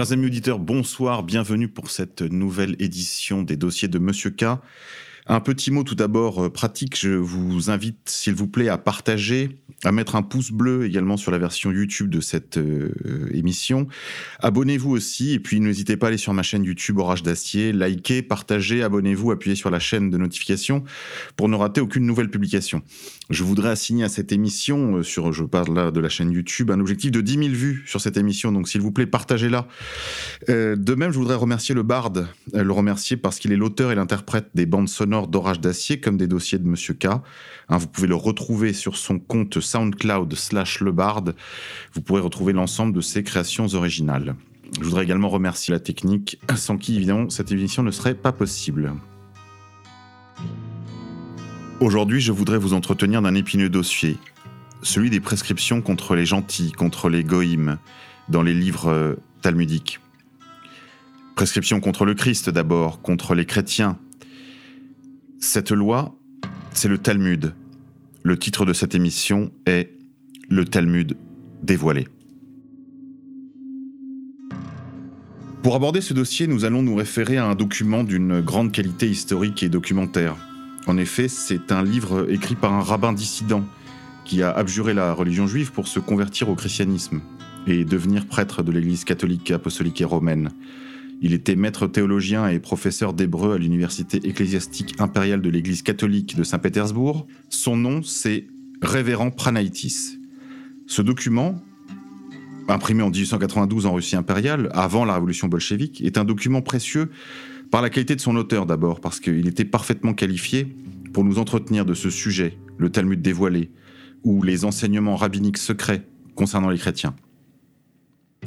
Chers amis auditeurs, bonsoir, bienvenue pour cette nouvelle édition des dossiers de Monsieur K. Un petit mot tout d'abord euh, pratique, je vous invite s'il vous plaît à partager, à mettre un pouce bleu également sur la version YouTube de cette euh, émission. Abonnez-vous aussi et puis n'hésitez pas à aller sur ma chaîne YouTube Orage d'Acier, likez, partagez, abonnez-vous, appuyez sur la chaîne de notification pour ne rater aucune nouvelle publication. Je voudrais assigner à cette émission, euh, sur, je parle là de la chaîne YouTube, un objectif de 10 000 vues sur cette émission, donc s'il vous plaît partagez-la. de même, je voudrais remercier le Bard, le remercier parce qu'il est l'auteur et l'interprète des bandes sonores d'Orage d'Acier comme des dossiers de Monsieur K. Hein, vous pouvez le retrouver sur son compte SoundCloud slash lebard. Vous pourrez retrouver l'ensemble de ses créations originales. Je voudrais également remercier la technique, sans qui évidemment cette émission ne serait pas possible. Aujourd'hui, je voudrais vous entretenir d'un épineux dossier, celui des prescriptions contre les gentils, contre les goïms, dans les livres euh, talmudiques. Prescriptions contre le Christ d'abord, contre les chrétiens, cette loi, c'est le Talmud. Le titre de cette émission est Le Talmud dévoilé. Pour aborder ce dossier, nous allons nous référer à un document d'une grande qualité historique et documentaire. En effet, c'est un livre écrit par un rabbin dissident qui a abjuré la religion juive pour se convertir au christianisme et devenir prêtre de l'Église catholique, apostolique et romaine. Il était maître théologien et professeur d'hébreu à l'université ecclésiastique impériale de l'Église catholique de Saint-Pétersbourg. Son nom, c'est Révérend Pranaitis. Ce document, imprimé en 1892 en Russie impériale, avant la révolution bolchevique, est un document précieux par la qualité de son auteur d'abord, parce qu'il était parfaitement qualifié pour nous entretenir de ce sujet, le Talmud dévoilé, ou les enseignements rabbiniques secrets concernant les chrétiens.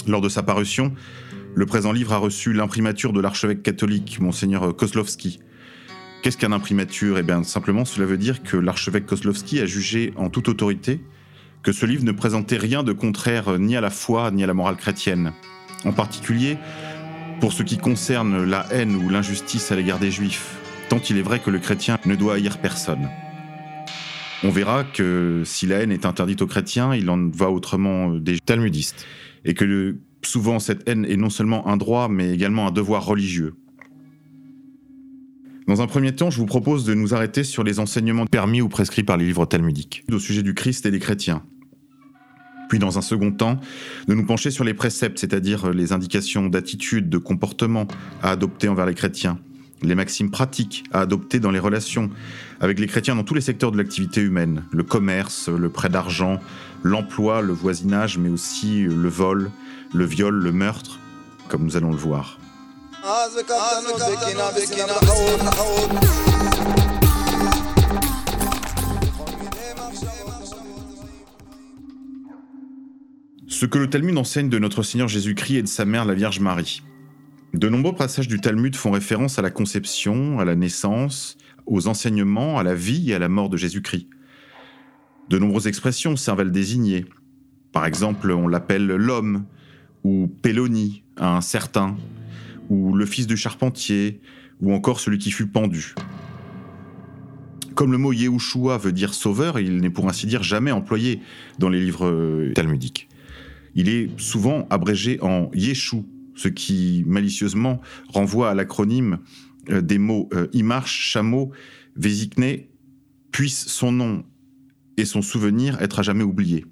Lors de sa parution, le présent livre a reçu l'imprimature de l'archevêque catholique, Monseigneur Kozlovski. Qu'est-ce qu'un imprimature Eh bien, simplement, cela veut dire que l'archevêque Kozlovski a jugé en toute autorité que ce livre ne présentait rien de contraire ni à la foi ni à la morale chrétienne. En particulier, pour ce qui concerne la haine ou l'injustice à l'égard des juifs, tant il est vrai que le chrétien ne doit haïr personne. On verra que si la haine est interdite aux chrétiens, il en va autrement des talmudistes. Et que le souvent cette haine est non seulement un droit, mais également un devoir religieux. Dans un premier temps, je vous propose de nous arrêter sur les enseignements permis ou prescrits par les livres talmudiques, au sujet du Christ et des chrétiens. Puis dans un second temps, de nous pencher sur les préceptes, c'est-à-dire les indications d'attitude, de comportement à adopter envers les chrétiens, les maximes pratiques à adopter dans les relations avec les chrétiens dans tous les secteurs de l'activité humaine, le commerce, le prêt d'argent, l'emploi, le voisinage, mais aussi le vol, le viol, le meurtre, comme nous allons le voir. Ce que le Talmud enseigne de notre Seigneur Jésus-Christ et de sa mère, la Vierge Marie. De nombreux passages du Talmud font référence à la conception, à la naissance, aux enseignements, à la vie et à la mort de Jésus-Christ. De nombreuses expressions servent à le désigner. Par exemple, on l'appelle l'homme, ou Péloni, un certain, ou le fils du charpentier, ou encore celui qui fut pendu. Comme le mot Yehoshua veut dire sauveur, il n'est pour ainsi dire jamais employé dans les livres euh, talmudiques. Il est souvent abrégé en Yeshu, ce qui malicieusement renvoie à l'acronyme euh, des mots euh, chameau, Vésikne, puisse son nom et son souvenir être à jamais oubliés.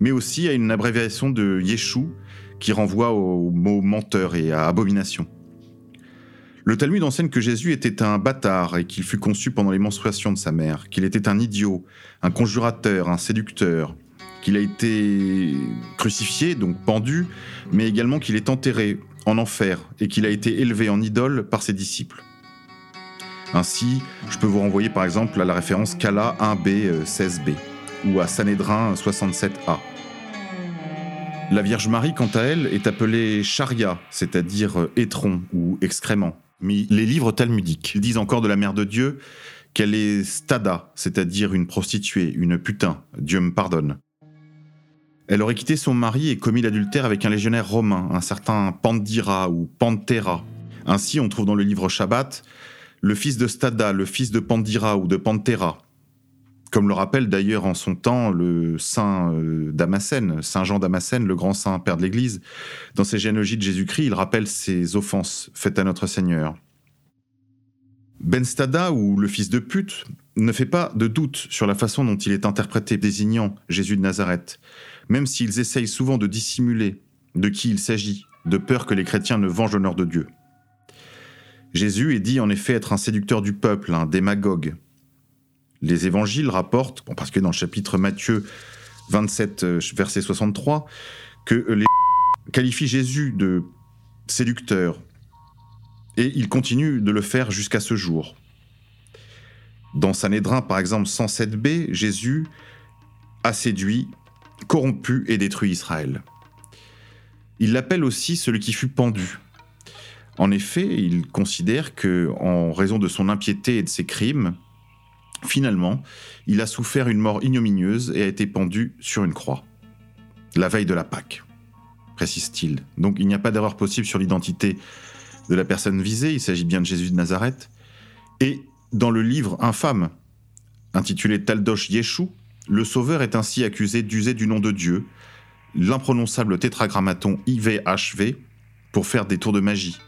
Mais aussi à une abréviation de Yeshu, qui renvoie au mot menteur et à abomination. Le Talmud enseigne que Jésus était un bâtard et qu'il fut conçu pendant les menstruations de sa mère, qu'il était un idiot, un conjurateur, un séducteur, qu'il a été crucifié, donc pendu, mais également qu'il est enterré en enfer et qu'il a été élevé en idole par ses disciples. Ainsi, je peux vous renvoyer par exemple à la référence Kala 1b 16b ou à Sanhédrin 67a. La Vierge Marie, quant à elle, est appelée charia, c'est-à-dire euh, étron ou excrément. Mais les livres talmudiques disent encore de la Mère de Dieu qu'elle est stada, c'est-à-dire une prostituée, une putain, Dieu me pardonne. Elle aurait quitté son mari et commis l'adultère avec un légionnaire romain, un certain Pandira ou Pantera. Ainsi, on trouve dans le livre Shabbat le fils de Stada, le fils de Pandira ou de Pantera, comme le rappelle d'ailleurs en son temps le saint euh, Damascène, Saint Jean Damascène, le grand saint père de l'Église. Dans ses généalogies de Jésus-Christ, il rappelle ses offenses faites à notre Seigneur. Ben Stada, ou le fils de pute, ne fait pas de doute sur la façon dont il est interprété désignant Jésus de Nazareth, même s'ils essayent souvent de dissimuler de qui il s'agit, de peur que les chrétiens ne vengent l'honneur de Dieu. Jésus est dit en effet être un séducteur du peuple, un démagogue. Les évangiles rapportent, parce que dans le chapitre Matthieu 27, euh, verset 63, que les qualifient Jésus de séducteur, et il continue de le faire jusqu'à ce jour. Dans Sanhédrin, par exemple, 107b, Jésus a séduit, corrompu et détruit Israël. Il l'appelle aussi celui qui fut pendu. En effet, il considère que, en raison de son impiété et de ses crimes, finalement, il a souffert une mort ignominieuse et a été pendu sur une croix. La veille de la Pâque, précise-t-il. Donc il n'y a pas d'erreur possible sur l'identité de la personne visée, il s'agit bien de Jésus de Nazareth. Et dans le livre infâme, intitulé Taldosh Yeshu, le Sauveur est ainsi accusé d'user du nom de Dieu, l'imprononçable tétragrammaton IVHV, pour faire des tours de magie.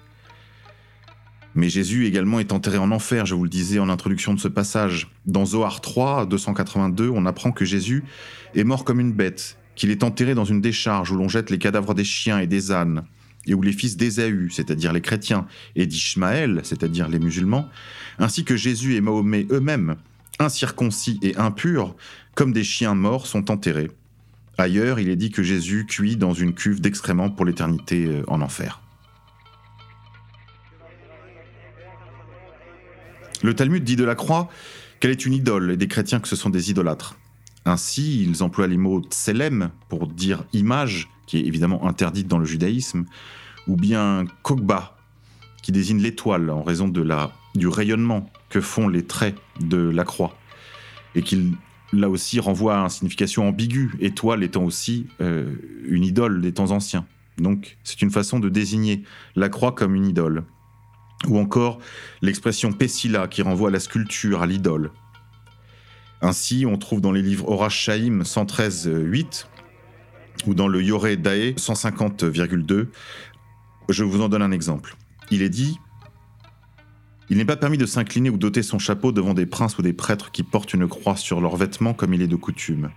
Mais Jésus également est enterré en enfer, je vous le disais en introduction de ce passage. Dans Zohar 3, 282, on apprend que Jésus est mort comme une bête, qu'il est enterré dans une décharge où l'on jette les cadavres des chiens et des ânes, et où les fils d'Ésaü, c'est-à-dire les chrétiens, et d'Ishmaël, c'est-à-dire les musulmans, ainsi que Jésus et Mahomet eux-mêmes, incirconcis et impurs, comme des chiens morts, sont enterrés. Ailleurs, il est dit que Jésus cuit dans une cuve d'excréments pour l'éternité euh, en enfer. Le Talmud dit de la croix qu'elle est une idole et des chrétiens que ce sont des idolâtres. Ainsi, ils emploient les mots tselem pour dire image, qui est évidemment interdite dans le judaïsme, ou bien kokba, qui désigne l'étoile en raison de la, du rayonnement que font les traits de la croix, et qui là aussi renvoie à une signification ambiguë, étoile étant aussi euh, une idole des temps anciens. Donc c'est une façon de désigner la croix comme une idole. Ou encore l'expression Pessila qui renvoie à la sculpture, à l'idole. Ainsi, on trouve dans les livres Horace Shaim 113.8 ou dans le Yoré Dae 150,2 je vous en donne un exemple. Il est dit Il n'est pas permis de s'incliner ou d'ôter son chapeau devant des princes ou des prêtres qui portent une croix sur leurs vêtements comme il est de coutume.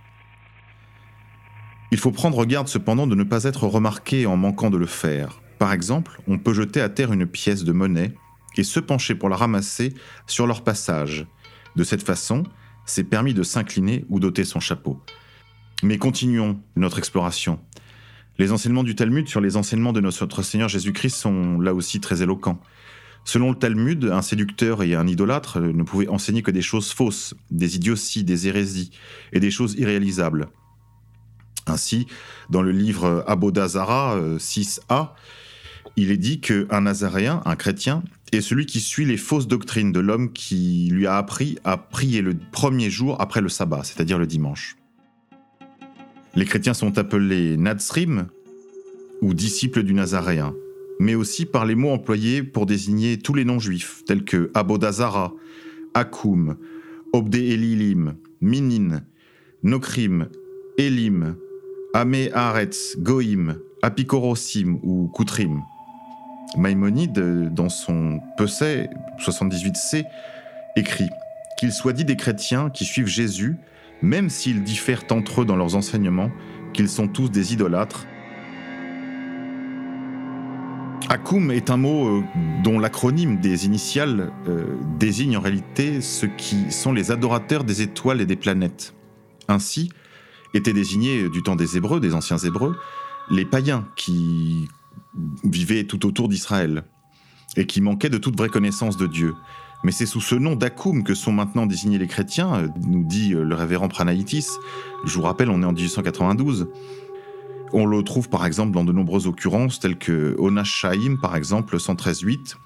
Il faut prendre garde cependant de ne pas être remarqué en manquant de le faire. Par exemple, on peut jeter à terre une pièce de monnaie et se pencher pour la ramasser sur leur passage. De cette façon, c'est permis de s'incliner ou d'ôter son chapeau. Mais continuons notre exploration. Les enseignements du Talmud sur les enseignements de notre Seigneur Jésus-Christ sont là aussi très éloquents. Selon le Talmud, un séducteur et un idolâtre ne pouvaient enseigner que des choses fausses, des idioties, des hérésies et des choses irréalisables. Ainsi, dans le livre Abodazara 6a, euh, il est dit qu'un nazaréen, un chrétien, est celui qui suit les fausses doctrines de l'homme qui lui a appris à prier le premier jour après le sabbat, c'est-à-dire le dimanche. Les chrétiens sont appelés Nazrim ou disciples du Nazaréen, mais aussi par les mots employés pour désigner tous les noms juifs, tels que Abodazara, Akoum, Obde Elilim, Minin, Nokrim, Elim, Ame Haaretz, Goïm, Apikorosim ou Koutrim. Maïmonide, dans son Pesset 78c, écrit Qu'il soit dit des chrétiens qui suivent Jésus même s'ils diffèrent entre eux dans leurs enseignements, qu'ils sont tous des idolâtres. Akum est un mot euh, dont l'acronyme des initiales euh, désigne en réalité ceux qui sont les adorateurs des étoiles et des planètes. Ainsi étaient désignés du temps des Hébreux, des anciens Hébreux, les païens qui vivaient tout autour d'Israël et qui manquaient de toute vraie connaissance de Dieu. Mais c'est sous ce nom d'Akoum que sont maintenant désignés les chrétiens, euh, nous dit euh, le révérend Pranaïtis. Je vous rappelle, on est en 1892. On le trouve par exemple dans de nombreuses occurrences, telles que Onash Shaim, par exemple, 113.8.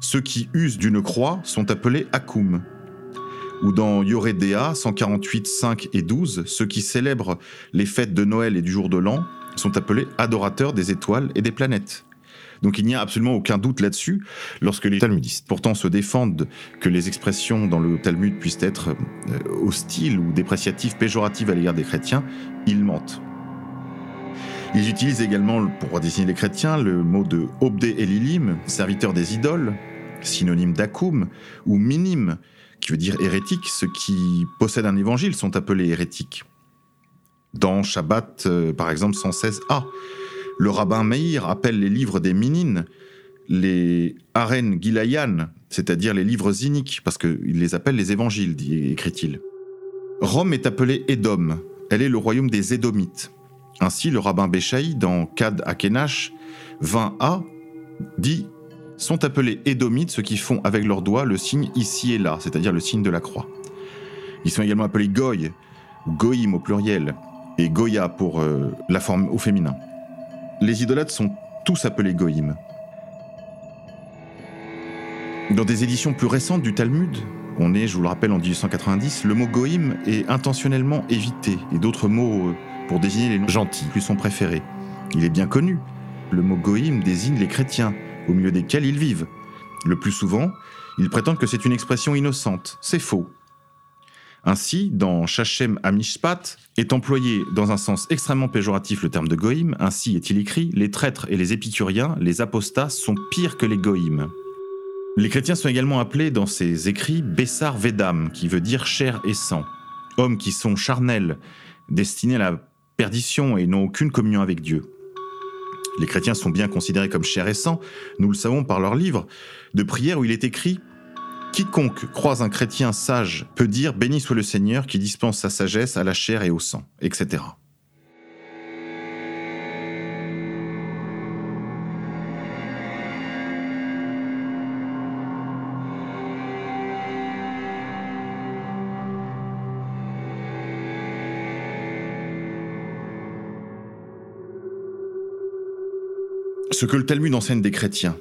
Ceux qui usent d'une croix sont appelés Akoum. Ou dans Yoredea, 148, 5 et 12, ceux qui célèbrent les fêtes de Noël et du jour de l'an sont appelés adorateurs des étoiles et des planètes. Donc il n'y a absolument aucun doute là-dessus lorsque les talmudistes pourtant se défendent que les expressions dans le Talmud puissent être euh, hostiles ou dépréciatives, péjoratives à l'égard des chrétiens, ils mentent. Ils utilisent également, pour désigner les chrétiens, le mot de Obdé Elilim, serviteur des idoles, synonyme d'Akoum, ou Minim, qui veut dire hérétique. Ceux qui possèdent un évangile sont appelés hérétiques. Dans Shabbat, euh, par exemple, 116a, le rabbin Meir appelle les livres des Minines les Aren Gilayan, c'est-à-dire les livres iniques, parce qu'il les appelle les évangiles, écrit-il. Rome est appelée Édom, elle est le royaume des Édomites. Ainsi, le rabbin Béchaï, dans Kad Akenash 20a, dit sont appelés Édomites ceux qui font avec leurs doigts le signe ici et là, c'est-à-dire le signe de la croix. Ils sont également appelés Goy, ou Goïm au pluriel, et Goya pour euh, la forme au féminin. Les idolâtres sont tous appelés Goïm. Dans des éditions plus récentes du Talmud, on est, je vous le rappelle, en 1890, le mot Goïm est intentionnellement évité, et d'autres mots euh, pour désigner les noms gentils lui sont préférés. Il est bien connu. Le mot Goïm désigne les chrétiens, au milieu desquels ils vivent. Le plus souvent, ils prétendent que c'est une expression innocente. C'est faux. Ainsi, dans Shachem Amishpat, est employé dans un sens extrêmement péjoratif le terme de goïm. Ainsi est-il écrit Les traîtres et les épicuriens, les apostats, sont pires que les goïms. Les chrétiens sont également appelés dans ces écrits Bessar Vedam, qui veut dire chair et sang. Hommes qui sont charnels, destinés à la perdition et n'ont aucune communion avec Dieu. Les chrétiens sont bien considérés comme chair et sang, nous le savons par leur livre de prière où il est écrit Quiconque croise un chrétien sage peut dire Béni soit le Seigneur qui dispense sa sagesse à la chair et au sang, etc. ce que le Talmud enseigne des chrétiens.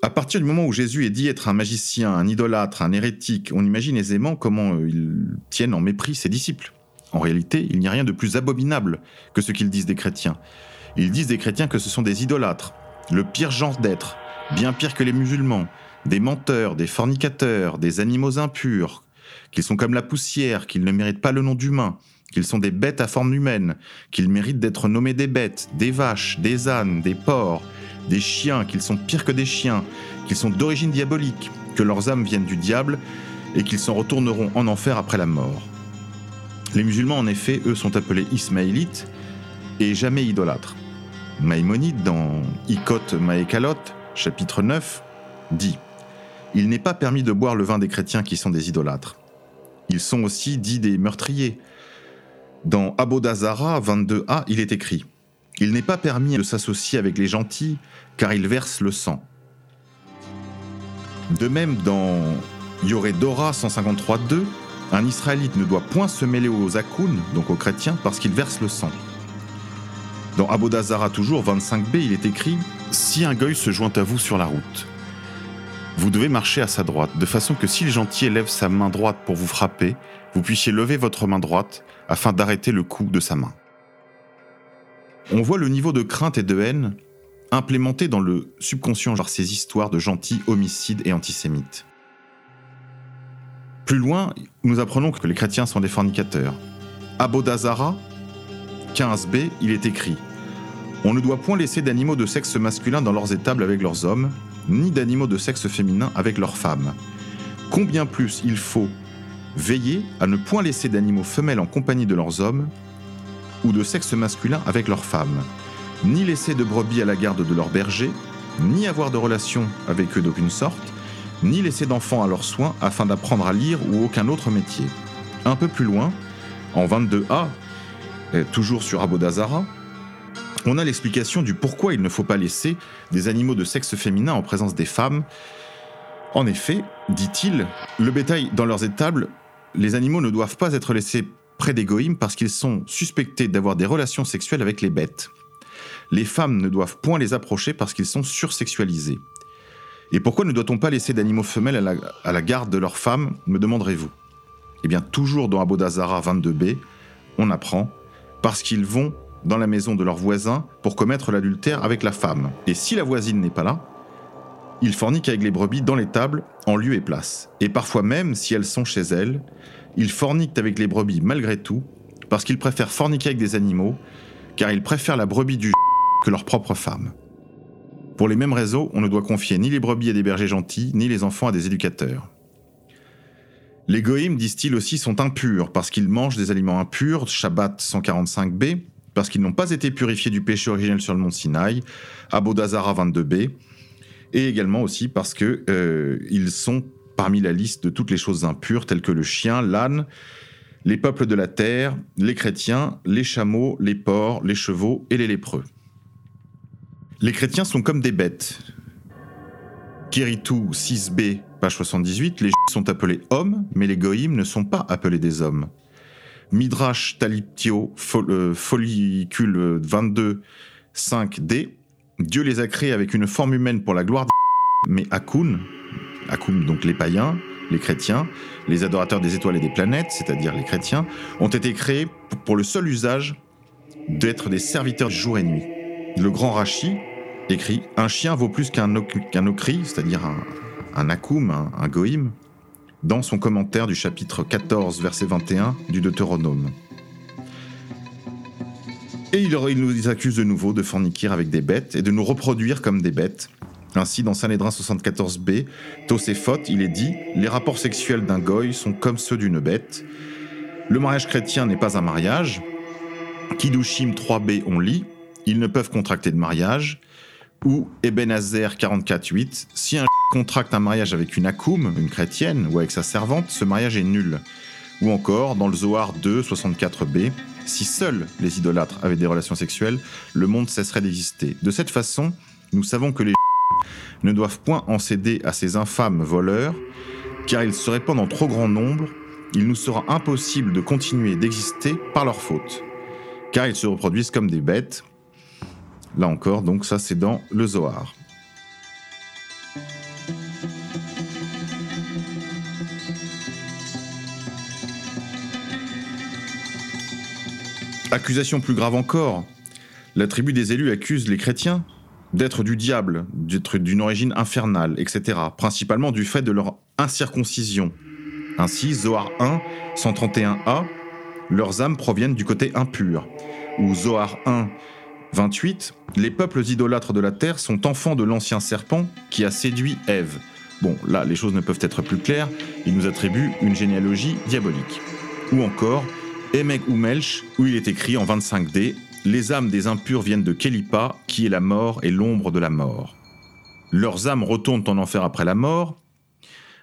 À partir du moment où Jésus est dit être un magicien, un idolâtre, un hérétique, on imagine aisément comment euh, ils tiennent en mépris ses disciples. En réalité, il n'y a rien de plus abominable que ce qu'ils disent des chrétiens. Ils disent des chrétiens que ce sont des idolâtres, le pire genre d'être, bien pire que les musulmans, des menteurs, des fornicateurs, des animaux impurs, qu'ils sont comme la poussière, qu'ils ne méritent pas le nom d'humain, qu'ils sont des bêtes à forme humaine, qu'ils méritent d'être nommés des bêtes, des vaches, des ânes, des porcs, des chiens, qu'ils sont pires que des chiens, qu'ils sont d'origine diabolique, que leurs âmes viennent du diable et qu'ils s'en retourneront en enfer après la mort. Les musulmans, en effet, eux, sont appelés ismaélites et jamais idolâtres. Maïmonide, dans Ikot Maekalot, chapitre 9, dit Il n'est pas permis de boire le vin des chrétiens qui sont des idolâtres. Ils sont aussi dits des meurtriers. Dans Abodazara 22a, il est écrit il n'est pas permis de s'associer avec les gentils, car ils versent le sang. De même, dans Yoredora 153.2, un Israélite ne doit point se mêler aux Akoun, donc aux chrétiens, parce qu'ils versent le sang. Dans Abodazara toujours 25b, il est écrit Si un goy se joint à vous sur la route, vous devez marcher à sa droite, de façon que si le gentil lève sa main droite pour vous frapper, vous puissiez lever votre main droite afin d'arrêter le coup de sa main on voit le niveau de crainte et de haine implémenté dans le subconscient par ces histoires de gentils homicides et antisémites. Plus loin, nous apprenons que les chrétiens sont des fornicateurs. À Bodazara 15b, il est écrit On ne doit point laisser d'animaux de sexe masculin dans leurs étables avec leurs hommes, ni d'animaux de sexe féminin avec leurs femmes. Combien plus il faut veiller à ne point laisser d'animaux femelles en compagnie de leurs hommes, ou de sexe masculin avec leurs femmes, ni laisser de brebis à la garde de leurs bergers, ni avoir de relations avec eux d'aucune sorte, ni laisser d'enfants à leurs soins afin d'apprendre à lire ou aucun autre métier. Un peu plus loin, en 22a, toujours sur Abodazara, on a l'explication du pourquoi il ne faut pas laisser des animaux de sexe féminin en présence des femmes. En effet, dit-il, le bétail dans leurs étables, les animaux ne doivent pas être laissés près des parce qu'ils sont suspectés d'avoir des relations sexuelles avec les bêtes. Les femmes ne doivent point les approcher parce qu'ils sont sursexualisés. Et pourquoi ne doit-on pas laisser d'animaux femelles à la, garde de leurs femmes, me demanderez-vous? Eh bien, toujours dans Abodazara 22b, on apprend parce qu'ils vont dans la maison de leur voisin pour commettre l'adultère avec la femme. Et si la voisine n'est pas là, ils forniquent avec les brebis dans l'étable, en lieu et place. Et parfois même, si elles sont chez elles, ils forniquent avec les brebis malgré tout, parce qu'ils préfèrent forniquer avec des animaux, car ils préfèrent la brebis du que leur propre femme. Pour les mêmes raisons, on ne doit confier ni les brebis à des bergers gentils, ni les enfants à des éducateurs. Les goïms, disent-ils aussi, sont impurs parce qu'ils mangent des aliments impurs, Shabbat 145b, parce qu'ils n'ont pas été purifiés du péché originel sur le mont Sinaï, Abodazara 22b, et également aussi parce qu'ils euh, sont parmi la liste de toutes les choses impures telles que le chien, l'âne, les peuples de la terre, les chrétiens, les chameaux, les porcs, les chevaux et les lépreux. Les chrétiens sont comme des bêtes. Kiritou 6b, page 78, les sont appelés hommes, mais les goïms ne sont pas appelés des hommes. Midrash Taliptio, euh, follicule 22, 5d, Dieu les a créés avec une forme humaine pour la gloire des mais Akun, Akun donc les païens, les chrétiens, les adorateurs des étoiles et des planètes, c'est-à-dire les chrétiens, ont été créés pour le seul usage d'être des serviteurs jour et nuit. Le grand Rashi écrit Un chien vaut plus qu'un okri, c'est-à-dire un, un akoum, un, un goïm, dans son commentaire du chapitre 14, verset 21 du Deutéronome. Et il, nous accuse de nouveau de forniquer avec des bêtes et de nous reproduire comme des bêtes. Ainsi, dans Sanhédrin 74b, Toséphot, il est dit Les rapports sexuels d'un goy sont comme ceux d'une bête. Le mariage chrétien n'est pas un mariage. Kiddushim 3b, on lit Ils ne peuvent contracter de mariage. Ou Ebenazer 44.8 Si un contracte un mariage avec une akoum, une chrétienne, ou avec sa servante, ce mariage est nul. Ou encore, dans le Zohar 2, 64b, si seuls les idolâtres avaient des relations sexuelles, le monde cesserait d'exister. De cette façon, nous savons que les ne doivent point en céder à ces infâmes voleurs, car ils se répandent en trop grand nombre, il nous sera impossible de continuer d'exister par leur faute, car ils se reproduisent comme des bêtes. Là encore, donc ça c'est dans le Zohar. Accusation plus grave encore, la tribu des élus accuse les chrétiens d'être du diable, d'être d'une origine infernale, etc., principalement du fait de leur incirconcision. Ainsi, Zohar 1, 131a, leurs âmes proviennent du côté impur. Ou Zohar 1, 28, les peuples idolâtres de la terre sont enfants de l'ancien serpent qui a séduit Ève. Bon, là, les choses ne peuvent être plus claires, il nous attribue une généalogie diabolique. Ou encore, Emek ou Melch, où il est écrit en 25D Les âmes des impurs viennent de Kelipa, qui est la mort et l'ombre de la mort. Leurs âmes retournent en enfer après la mort.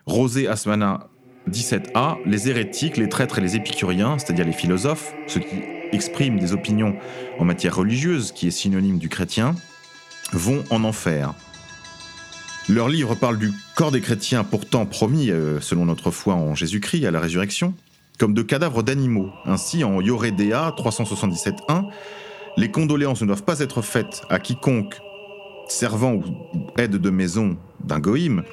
Rosé Asmana 17a Les hérétiques, les traîtres et les épicuriens, c'est-à-dire les philosophes, ceux qui expriment des opinions en matière religieuse, qui est synonyme du chrétien, vont en enfer. Leur livre parle du corps des chrétiens pourtant promis, euh, selon notre foi en Jésus-Christ, à la résurrection, comme de cadavres d'animaux. Ainsi, en Yoredea 377.1, les condoléances ne doivent pas être faites à quiconque servant ou aide de maison d'un goïm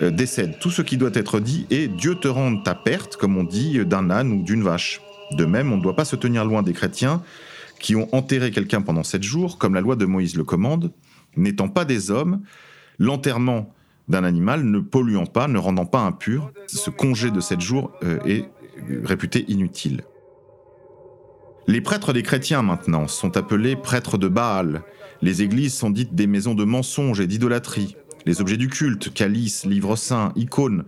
euh, décède. Tout ce qui doit être dit est Dieu te rende ta perte, comme on dit d'un âne ou d'une vache. De même, on ne doit pas se tenir loin des chrétiens qui ont enterré quelqu'un pendant sept jours, comme la loi de Moïse le commande, n'étant pas des hommes, l'enterrement d'un animal ne polluant pas, ne rendant pas impur, ce congé de sept jours euh, est réputé inutile. Les prêtres des chrétiens maintenant sont appelés prêtres de Baal. Les églises sont dites des maisons de mensonges et d'idolâtrie. Les objets du culte, calices, livres saints, icônes,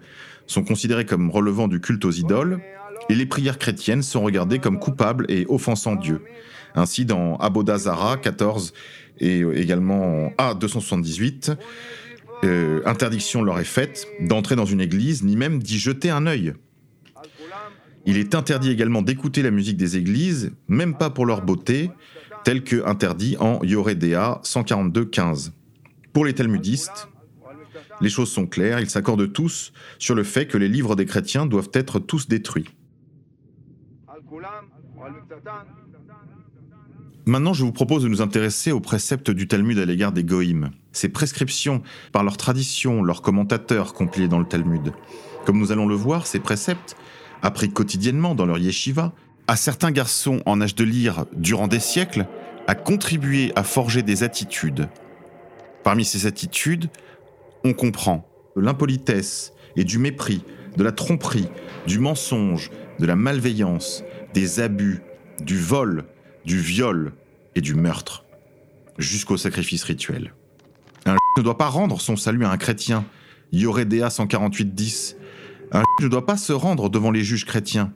sont considérés comme relevant du culte aux idoles, et les prières chrétiennes sont regardées comme coupables et offensant Dieu. Ainsi, dans Abodazara 14 et également A278, euh, interdiction leur est faite d'entrer dans une église, ni même d'y jeter un œil. Il est interdit également d'écouter la musique des églises, même pas pour leur beauté, tel que interdit en Yoredea 142.15. Pour les talmudistes, les choses sont claires, ils s'accordent tous sur le fait que les livres des chrétiens doivent être tous détruits. Maintenant, je vous propose de nous intéresser aux préceptes du Talmud à l'égard des Goïms. Ces prescriptions, par leurs traditions, leurs commentateurs compilés dans le Talmud. Comme nous allons le voir, ces préceptes appris quotidiennement dans leur yeshiva, à certains garçons en âge de lire durant des siècles a contribué à forger des attitudes. Parmi ces attitudes, on comprend l'impolitesse et du mépris, de la tromperie, du mensonge, de la malveillance, des abus, du vol, du viol et du meurtre, jusqu'au sacrifice rituel. Un ne doit pas rendre son salut à un chrétien, Yoredea 148.10. Un ne doit pas se rendre devant les juges chrétiens,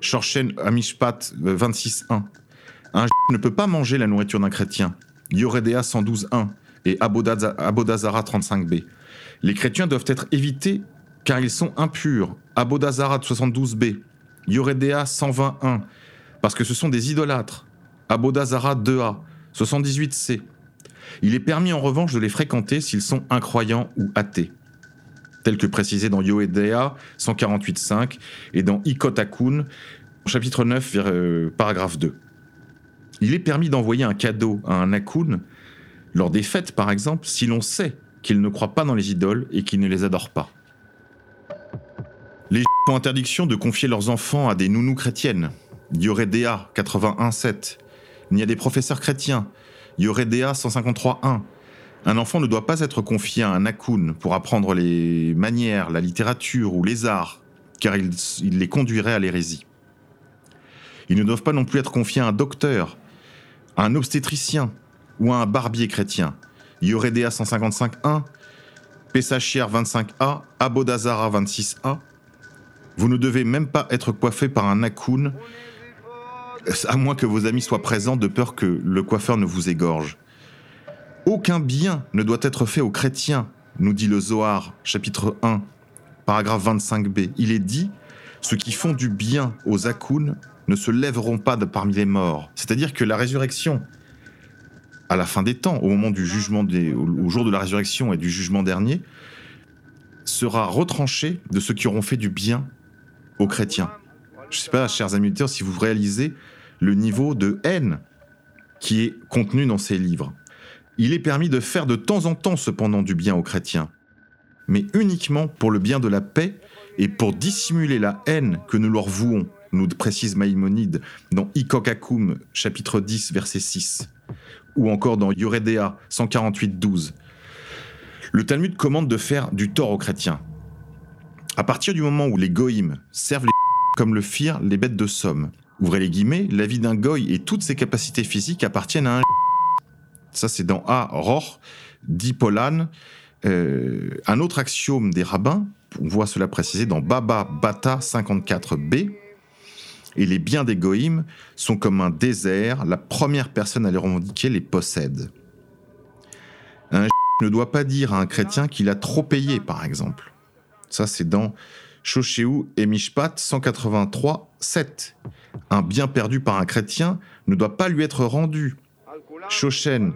Shorchen Amishpat 26.1. Un ne peut pas manger la nourriture d'un chrétien, Yoredea 112.1 et Abodazara 35b. Les chrétiens doivent être évités car ils sont impurs, Abodazara 72b, Yoredea 121, parce que ce sont des idolâtres, Abodazara 2a, 78c. Il est permis en revanche de les fréquenter s'ils sont incroyants ou athées, tel que précisé dans Yoedea 148.5 et dans Ikotakun, chapitre 9, euh, paragraphe 2. Il est permis d'envoyer un cadeau à un Akun lors des fêtes, par exemple, si l'on sait qu'il ne croit pas dans les idoles et qu'il ne les adore pas. Les ont interdiction de confier leurs enfants à des nounous chrétiennes. Yoredea 81.7. Il y a des professeurs chrétiens. Yoredea 153.1. Un enfant ne doit pas être confié à un Akun pour apprendre les manières, la littérature ou les arts, car il, les conduirait à l'hérésie. Ils ne doivent pas non plus être confiés à un docteur, à un obstétricien ou à un barbier chrétien. Yoredea 155.1, Pessachier 25a, Abodazara 26a. Vous ne devez même pas être coiffé par un Akun, à moins que vos amis soient présents de peur que le coiffeur ne vous égorge. Aucun bien ne doit être fait aux chrétiens, nous dit le Zohar, chapitre 1, paragraphe 25b. Il est dit Ceux qui font du bien aux Akun ne se lèveront pas de parmi les morts. C'est-à-dire que la résurrection, à la fin des temps, au moment du jugement, au jour de la résurrection et du jugement dernier, sera retranchée de ceux qui auront fait du bien aux chrétiens. Je ne sais pas, chers amis si vous réalisez le niveau de haine qui est contenu dans ces livres. Il est permis de faire de temps en temps cependant du bien aux chrétiens, mais uniquement pour le bien de la paix et pour dissimuler la haine que nous leur vouons, nous précise Maïmonide dans Ikokakum, chapitre 10, verset 6, ou encore dans Yoredea 148, 12. Le Talmud commande de faire du tort aux chrétiens. À partir du moment où les goïms servent les comme le firent les bêtes de somme, ouvrez les guillemets, la vie d'un goy et toutes ses capacités physiques appartiennent à un ça c'est dans A, Roch, Dipolan. Euh, un autre axiome des rabbins, on voit cela précisé dans Baba Bata 54b, et les biens des goïms sont comme un désert, la première personne à les revendiquer les possède. Un ne doit pas dire à un chrétien qu'il a trop payé, par exemple. Ça, c'est dans Shoshéou et Mishpat 183, 7. Un bien perdu par un chrétien ne doit pas lui être rendu. Shoshen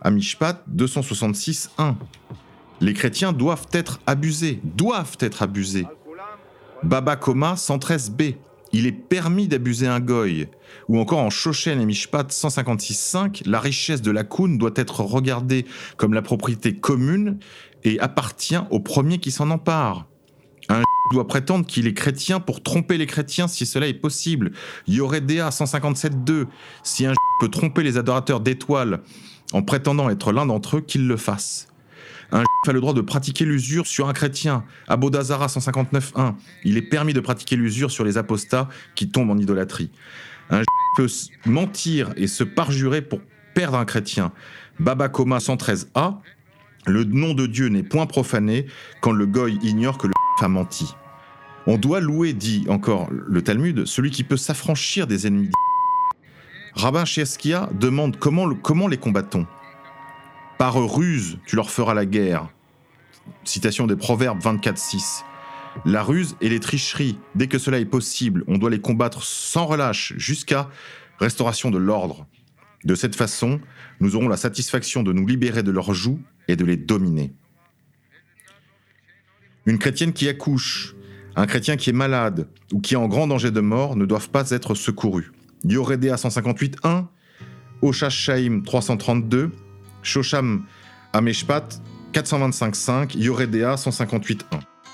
à Mishpat 266, 1. Les chrétiens doivent être abusés, doivent être abusés. Baba Koma 113b il est permis d'abuser un goy. Ou encore en Shoshen et Mishpat 156.5, la richesse de la Koun doit être regardée comme la propriété commune et appartient au premier qui s'en empare. Doit prétendre qu'il est chrétien pour tromper les chrétiens si cela est possible. Yoredea 157.2, si un peut tromper les adorateurs d'étoiles en prétendant être l'un d'entre eux, qu'il le fasse. Un a le droit de pratiquer l'usure sur un chrétien. Abodazara 159.1. Il est permis de pratiquer l'usure sur les apostats qui tombent en idolâtrie. Un peut mentir et se parjurer pour perdre un chrétien. Babakoma 113a. Le nom de Dieu n'est point profané quand le goy ignore que le a menti. On doit louer, dit encore le Talmud, celui qui peut s'affranchir des ennemis. Rabbin Cheskia demande comment, comment les combattons par ruse, tu leur feras la guerre. Citation des Proverbes 24-6. La ruse et les tricheries, dès que cela est possible, on doit les combattre sans relâche jusqu'à restauration de l'ordre. De cette façon, nous aurons la satisfaction de nous libérer de leurs joues et de les dominer. Une chrétienne qui accouche, un chrétien qui est malade ou qui est en grand danger de mort ne doivent pas être secourus. Yoredea 158.1, Oshashaim 332, Shosham Ameshpat 425.5, Yoredea 158.1.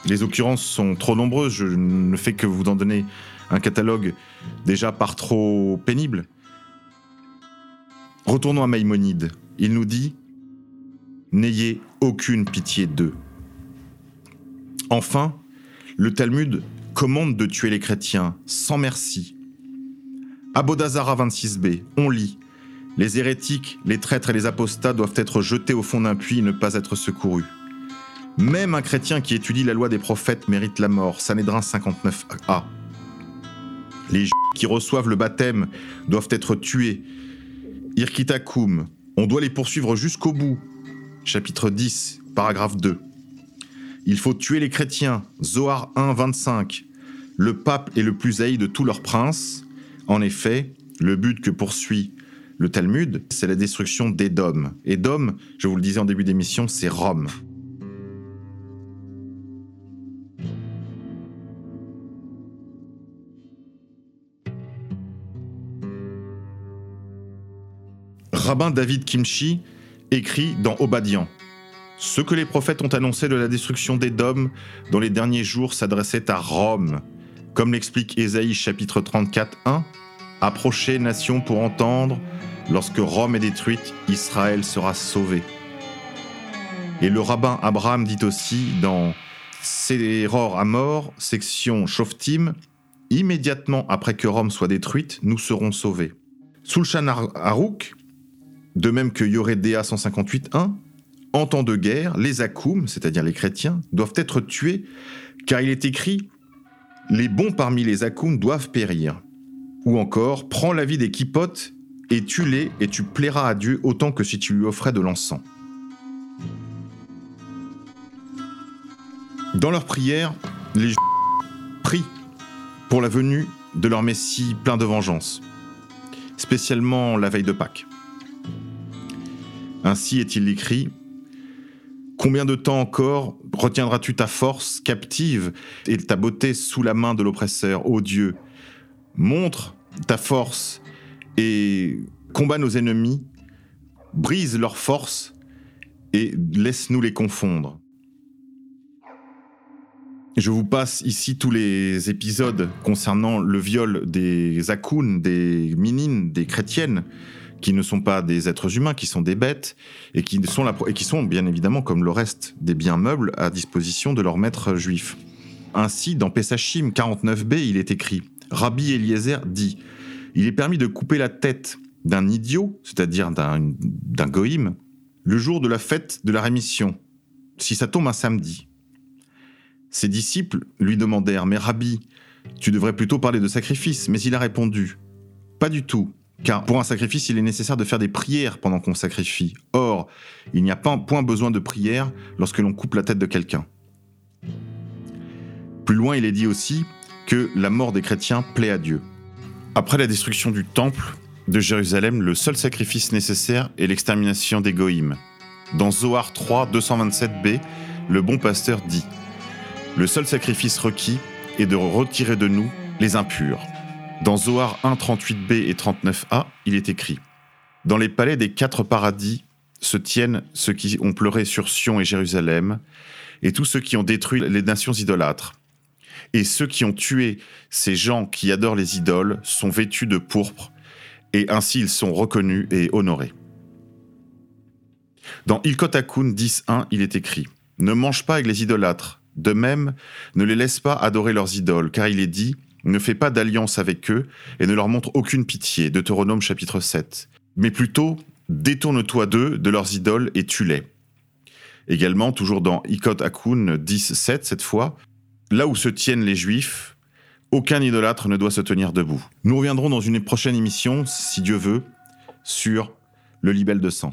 Les occurrences sont trop nombreuses, je ne fais que vous en donner un catalogue déjà par trop pénible. Retournons à Maïmonide. Il nous dit N'ayez aucune pitié d'eux. Enfin, le Talmud commande de tuer les chrétiens sans merci. Abodazara 26b, on lit Les hérétiques, les traîtres et les apostats doivent être jetés au fond d'un puits et ne pas être secourus. Même un chrétien qui étudie la loi des prophètes mérite la mort. Sanhédrin 59a. Les juifs qui reçoivent le baptême doivent être tués. Irkitakum. On doit les poursuivre jusqu'au bout. Chapitre 10, paragraphe 2. Il faut tuer les chrétiens. Zohar 1, 25. Le pape est le plus haï de tous leurs princes. En effet, le but que poursuit le Talmud, c'est la destruction d'Édom. Édom, je vous le disais en début d'émission, c'est Rome. Rabbin David Kimchi écrit dans Obadian Ce que les prophètes ont annoncé de la destruction d'Édom dans les derniers jours s'adressait à Rome. Comme l'explique Ésaïe chapitre 34, 1, Approchez, nation, pour entendre, lorsque Rome est détruite, Israël sera sauvé. Et le rabbin Abraham dit aussi dans Séror à mort, section Shoftim, immédiatement après que Rome soit détruite, nous serons sauvés. Sulchan Harouk, de même que Yoredea 158.1, en temps de guerre, les Akoum, c'est-à-dire les chrétiens, doivent être tués, car il est écrit Les bons parmi les Akoum doivent périr. Ou encore, prends la vie des kipotes et tue-les, et tu plairas à Dieu autant que si tu lui offrais de l'encens. Dans leur prière, les prient pour la venue de leur Messie plein de vengeance, spécialement la veille de Pâques. Ainsi est-il écrit Combien de temps encore retiendras-tu ta force captive et ta beauté sous la main de l'oppresseur, ô Dieu? Montre ta force et combat nos ennemis, brise leur force et laisse-nous les confondre. Je vous passe ici tous les épisodes concernant le viol des Akouns, des Minines, des chrétiennes, qui ne sont pas des êtres humains, qui sont des bêtes, et qui sont, bien évidemment, comme le reste des biens meubles, à disposition de leurs maîtres juifs. Ainsi, dans Pesachim 49b, il est écrit Rabbi Eliezer dit Il est permis de couper la tête d'un idiot, c'est-à-dire d'un goïm, le jour de la fête de la rémission, si ça tombe un samedi. Ses disciples lui demandèrent Mais Rabbi, tu devrais plutôt parler de sacrifice, mais il a répondu Pas du tout. Car pour un sacrifice, il est nécessaire de faire des prières pendant qu'on sacrifie. Or, il n'y a pas point besoin de prière lorsque l'on coupe la tête de quelqu'un. Plus loin, il est dit aussi que la mort des chrétiens plaît à Dieu. Après la destruction du temple de Jérusalem, le seul sacrifice nécessaire est l'extermination des Goïms. Dans Zohar 3, 227b, le bon pasteur dit Le seul sacrifice requis est de retirer de nous les impurs. Dans Zohar 1, 38b et 39a, il est écrit Dans les palais des quatre paradis se tiennent ceux qui ont pleuré sur Sion et Jérusalem, et tous ceux qui ont détruit les nations idolâtres. Et ceux qui ont tué ces gens qui adorent les idoles sont vêtus de pourpre, et ainsi ils sont reconnus et honorés. Dans Ilkot Akun 10.1, il est écrit Ne mange pas avec les idolâtres, de même, ne les laisse pas adorer leurs idoles, car il est dit ne fais pas d'alliance avec eux et ne leur montre aucune pitié. Deutéronome chapitre 7. Mais plutôt, détourne-toi d'eux, de leurs idoles, et tue-les. Également, toujours dans Ikot Akun 10, 7, cette fois, là où se tiennent les Juifs, aucun idolâtre ne doit se tenir debout. Nous reviendrons dans une prochaine émission, si Dieu veut, sur le libelle de sang.